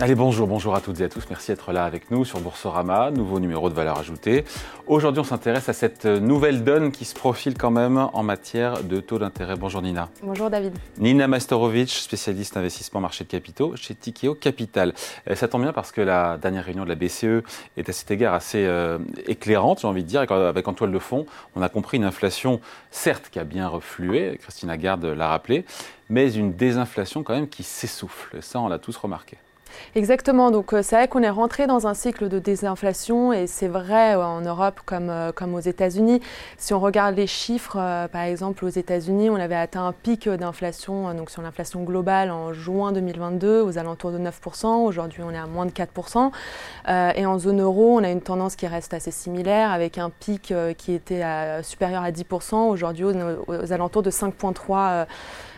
Allez, bonjour, bonjour à toutes et à tous. Merci d'être là avec nous sur Boursorama, nouveau numéro de valeur ajoutée. Aujourd'hui, on s'intéresse à cette nouvelle donne qui se profile quand même en matière de taux d'intérêt. Bonjour Nina. Bonjour David. Nina Mastorovic, spécialiste investissement marché de capitaux chez Tikeo Capital. Euh, ça tombe bien parce que la dernière réunion de la BCE est à cet égard assez euh, éclairante, j'ai envie de dire, avec en toile de fond, on a compris une inflation, certes, qui a bien reflué, Christine Lagarde l'a rappelé, mais une désinflation quand même qui s'essouffle. Ça, on l'a tous remarqué. Exactement, donc euh, c'est vrai qu'on est rentré dans un cycle de désinflation et c'est vrai euh, en Europe comme, euh, comme aux États-Unis. Si on regarde les chiffres, par exemple aux États-Unis, on avait atteint un pic d'inflation, donc sur l'inflation globale en juin 2022 aux alentours de 9%. Aujourd'hui, on est à moins de 4%. et en zone euro, on a une tendance qui reste assez similaire avec un pic qui était supérieur à 10%. Aujourd'hui, aux, alentours de 5,3%.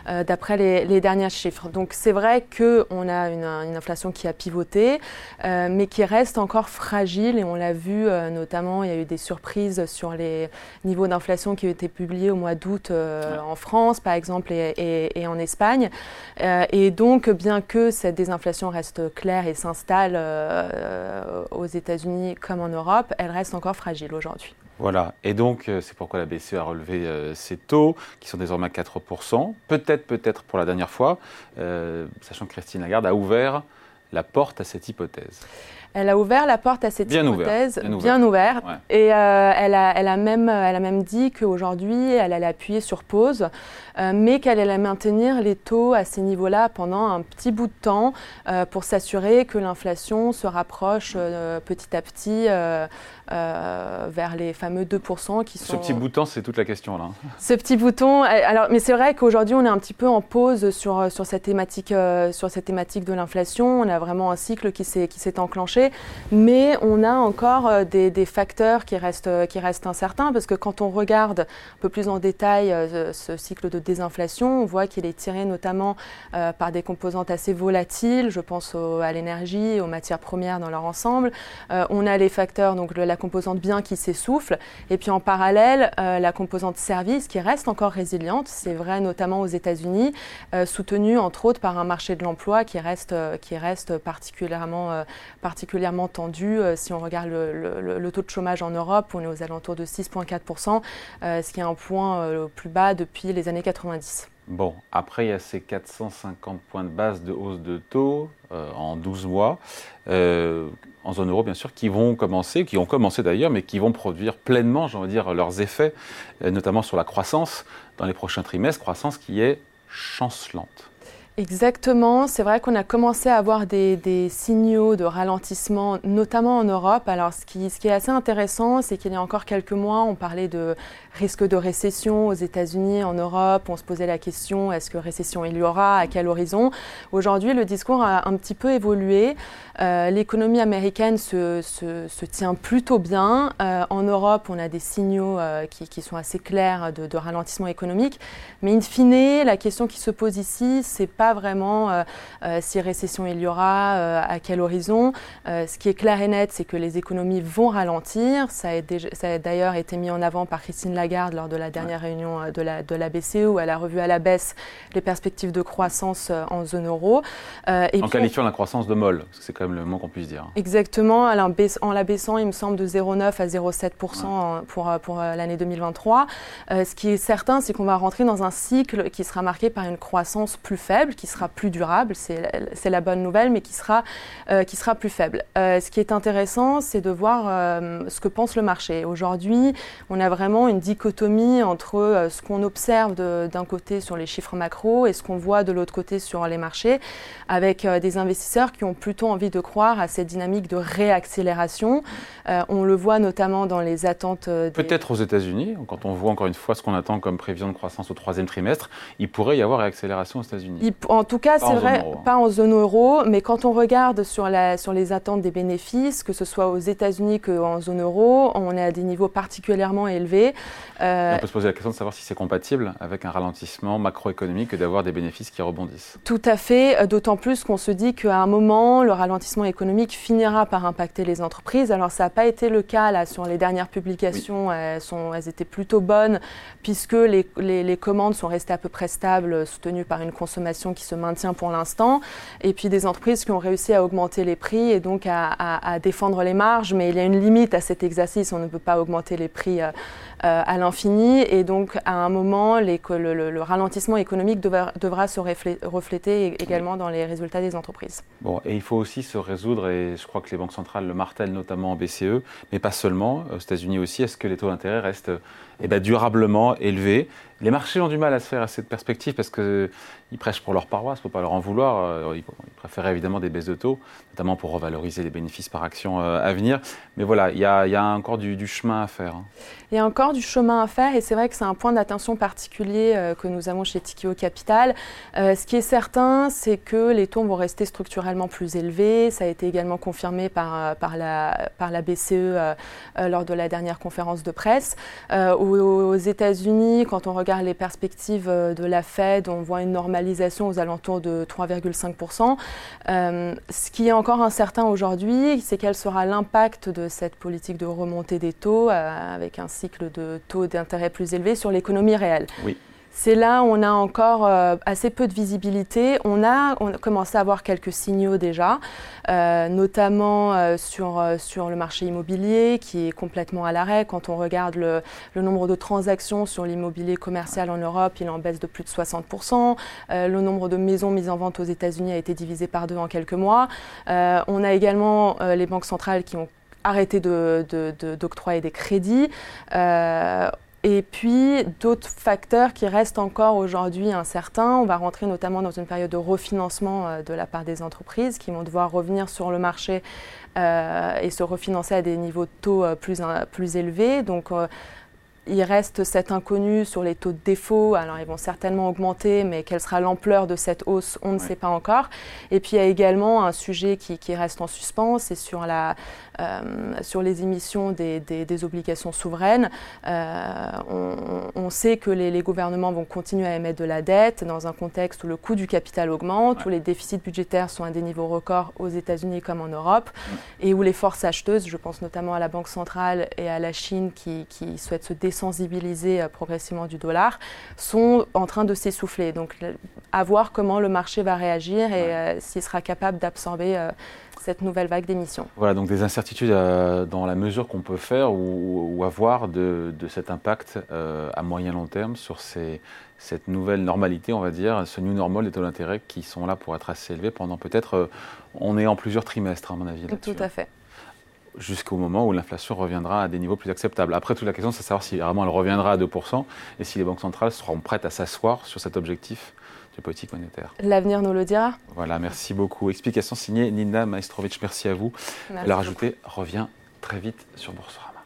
Euh, d'après les, derniers chiffres. Donc c'est vrai qu'on a une, inflation qui a pivoté, euh, mais qui reste encore fragile et on l'a vu euh, notamment, il y a eu des surprises sur les niveaux d'inflation qui ont été publiés au mois d'août en France par exemple et, et en Espagne. et donc bien que cette désinflation reste claire et s'installe aux États-Unis comme en Europe, elle reste encore fragile aujourd'hui. Voilà, et donc euh, c'est pourquoi la BCE a relevé euh, ses taux, qui sont désormais à 4%, peut-être, peut-être pour la dernière fois, euh, sachant que Christine Lagarde a ouvert la porte à cette hypothèse. Elle a ouvert la porte à cette hypothèse, bien ouverte. Et elle, a, elle, a même, elle a même dit qu'aujourd'hui, elle allait appuyer sur pause, mais qu'elle allait maintenir les taux à ces niveaux-là pendant un petit bout de temps pour s'assurer que l'inflation se rapproche petit à petit euh, vers les fameux 2% qui sont... Ce petit bouton, c'est toute la question là. Ce petit bouton, euh, alors, mais c'est vrai qu'aujourd'hui on est un petit peu en pause sur, euh, sur, cette, thématique, sur cette thématique de l'inflation. On a vraiment un cycle qui s'est, qui s'est enclenché, mais on a encore des, des, facteurs qui restent, qui restent incertains parce que quand on regarde un peu plus en détail ce cycle de désinflation, on voit qu'il est tiré notamment par des composantes assez volatiles, je pense à l'énergie, aux matières premières dans leur ensemble. on a les facteurs, donc la composante bien qui s'essouffle. Et puis en parallèle, euh, la composante service qui reste encore résiliente. C'est vrai notamment aux États-Unis, euh, soutenue entre autres par un marché de l'emploi qui reste, euh, qui reste particulièrement, particulièrement tendu. si on regarde le, taux de chômage en Europe, on est aux alentours de 6,4%, ce qui est un point le plus bas depuis les années 90. Bon, après, il y a ces 450 points de base de hausse de taux en 12 mois en zone euro, bien sûr, qui vont commencer, qui ont commencé d'ailleurs, mais qui vont produire pleinement, j'ai envie de dire, leurs effets, euh, notamment sur la croissance dans les prochains trimestres, croissance qui est chancelante. Exactement, c'est vrai qu'on a commencé à avoir des, signaux de ralentissement, notamment en Europe. Alors ce qui, est assez intéressant, c'est qu'il y a encore quelques mois, on parlait de risque de récession aux États-Unis, en Europe. On se posait la question, est-ce que récession il y aura, à quel horizon? Aujourd'hui, le discours a un petit peu évolué. Euh, l'économie américaine se, tient plutôt bien. Euh, en Europe, on a des signaux euh, qui, qui, sont assez clairs de, de, ralentissement économique. Mais in fine, la question qui se pose ici, c'est pas vraiment si récession il y aura, à quel horizon. ce qui est clair et net, c'est que les économies vont ralentir. Ça a, d'ailleurs été mis en avant par Christine Lagarde lors de la dernière réunion de la, de la BCE où elle a revu à la baisse les perspectives de croissance en zone euro. et en qualifiant la croissance de molle, parce que c'est quand même le mot qu'on puisse dire. Exactement, Alors, en la baissant, il me semble, de 0,9 à 0,7% pour, pour l'année 2023. ce qui est certain, c'est qu'on va rentrer dans un cycle qui sera marqué par une croissance plus faible qui sera plus durable, c'est la bonne nouvelle, mais qui sera, euh, qui sera plus faible. Euh, ce qui est intéressant, c'est de voir euh, ce que pense le marché. Aujourd'hui, on a vraiment une dichotomie entre ce qu'on observe d'un côté sur les chiffres macro et ce qu'on voit de l'autre côté sur les marchés, avec des investisseurs qui ont plutôt envie de croire à cette dynamique de réaccélération. on le voit notamment dans les attentes. Peut-être aux États-Unis, quand on voit encore une fois ce qu'on attend comme prévision de croissance au troisième trimestre, il pourrait y avoir réaccélération aux États-Unis en tout cas, c'est vrai, hein. pas en zone euro, mais quand on regarde sur, la, sur les attentes des bénéfices, que ce soit aux États-Unis qu'en zone euro, on est à des niveaux particulièrement élevés. Euh, on peut se poser la question de savoir si c'est compatible avec un ralentissement macroéconomique que d'avoir des bénéfices qui rebondissent. Tout à fait, euh, d'autant plus qu'on se dit qu'à un moment, le ralentissement économique finira par impacter les entreprises. Alors ça n'a pas été le cas là sur les dernières publications, elles, sont, elles étaient plutôt bonnes puisque les, les, les commandes sont restées à peu près stables, soutenues par une consommation qui se maintient pour l'instant, et puis des entreprises qui ont réussi à augmenter les prix et donc à, défendre les marges, mais il y a une limite à cet exercice, on ne peut pas augmenter les prix euh, à l'infini, et donc à un moment, les, le, ralentissement économique devra, se refléter également dans les résultats des entreprises. Bon, et il faut aussi se résoudre, et je crois que les banques centrales le martèlent notamment en BCE, mais pas seulement, aux États-Unis aussi, est-ce que les taux d'intérêt restent eh ben, durablement élevés? Les marchés ont du mal à se faire à cette perspective parce qu'ils prêchent pour leur paroisse, il ne faut pas leur en vouloir. Euh, ils, préfèrent évidemment des baisses de taux, notamment pour revaloriser les bénéfices par action euh, à venir. Mais voilà, il y a, encore du, chemin à faire. Hein. Il y a encore du chemin à faire et c'est vrai que c'est un point d'attention particulier euh, que nous avons chez Tikio Capital. ce qui est certain, c'est que les taux vont rester structurellement plus élevés. Ça a été également confirmé par, par, la, par la BCE lors de la dernière conférence de presse. aux, aux États-Unis, quand on regarde les perspectives euh, de la Fed, on voit une normalisation aux alentours de 3,5%. Euh, ce qui est encore incertain aujourd'hui, c'est quel sera l'impact de cette politique de remontée des taux euh, avec un cycle de taux d'intérêt plus élevé sur l'économie réelle. Oui. C'est là où on a encore euh, assez peu de visibilité. On a, commencé à avoir quelques signaux déjà, euh, notamment euh, sur, sur le marché immobilier qui est complètement à l'arrêt. Quand on regarde le, nombre de transactions sur l'immobilier commercial en Europe, il en baisse de plus de 60%. le nombre de maisons mises en vente aux États-Unis a été divisé par deux en quelques mois. on a également les banques centrales qui ont arrêté d'octroyer de, des crédits. Et puis d'autres facteurs qui restent encore aujourd'hui incertains. On va rentrer notamment dans une période de refinancement euh, de la part des entreprises qui vont devoir revenir sur le marché euh, et se refinancer à des niveaux de taux euh, plus, plus élevés. Donc il reste cet inconnu sur les taux de défaut. Alors, ils vont certainement augmenter, mais quelle sera l'ampleur de cette hausse On ne sait pas encore. Et puis, il y a également un sujet qui, reste en suspens, c'est sur, la, euh, sur les émissions des, des, obligations souveraines. Euh, on, sait que les, gouvernements vont continuer à émettre de la dette dans un contexte où le coût du capital augmente, où les déficits budgétaires sont à des niveaux records aux États-Unis comme en Europe, et où les forces acheteuses, je pense notamment à la Banque centrale et à la Chine qui, qui souhaitent se désensibiliser euh, progressivement du dollar, sont en train de s'essouffler. Donc, à voir comment le marché va réagir et s'il sera capable d'absorber cette nouvelle vague d'émissions. Voilà, donc des incertitudes euh, dans la mesure qu'on peut faire ou, avoir de, cet impact euh, à moyen long terme sur ces, cette nouvelle normalité, on va dire, ce new normal des taux d'intérêt qui sont là pour être assez élevés pendant peut-être, euh, on est en plusieurs trimestres à mon avis. Tout à fait jusqu'au moment où l'inflation reviendra à des niveaux plus acceptables. Après, toute la question, c'est de savoir si vraiment elle reviendra à 2% et si les banques centrales seront prêtes à s'asseoir sur cet objectif de politique monétaire. L'avenir nous le dira. Voilà, merci beaucoup. Explication signée Nina Maestrovitch, merci à vous. La rajouter revient très vite sur Boursorama.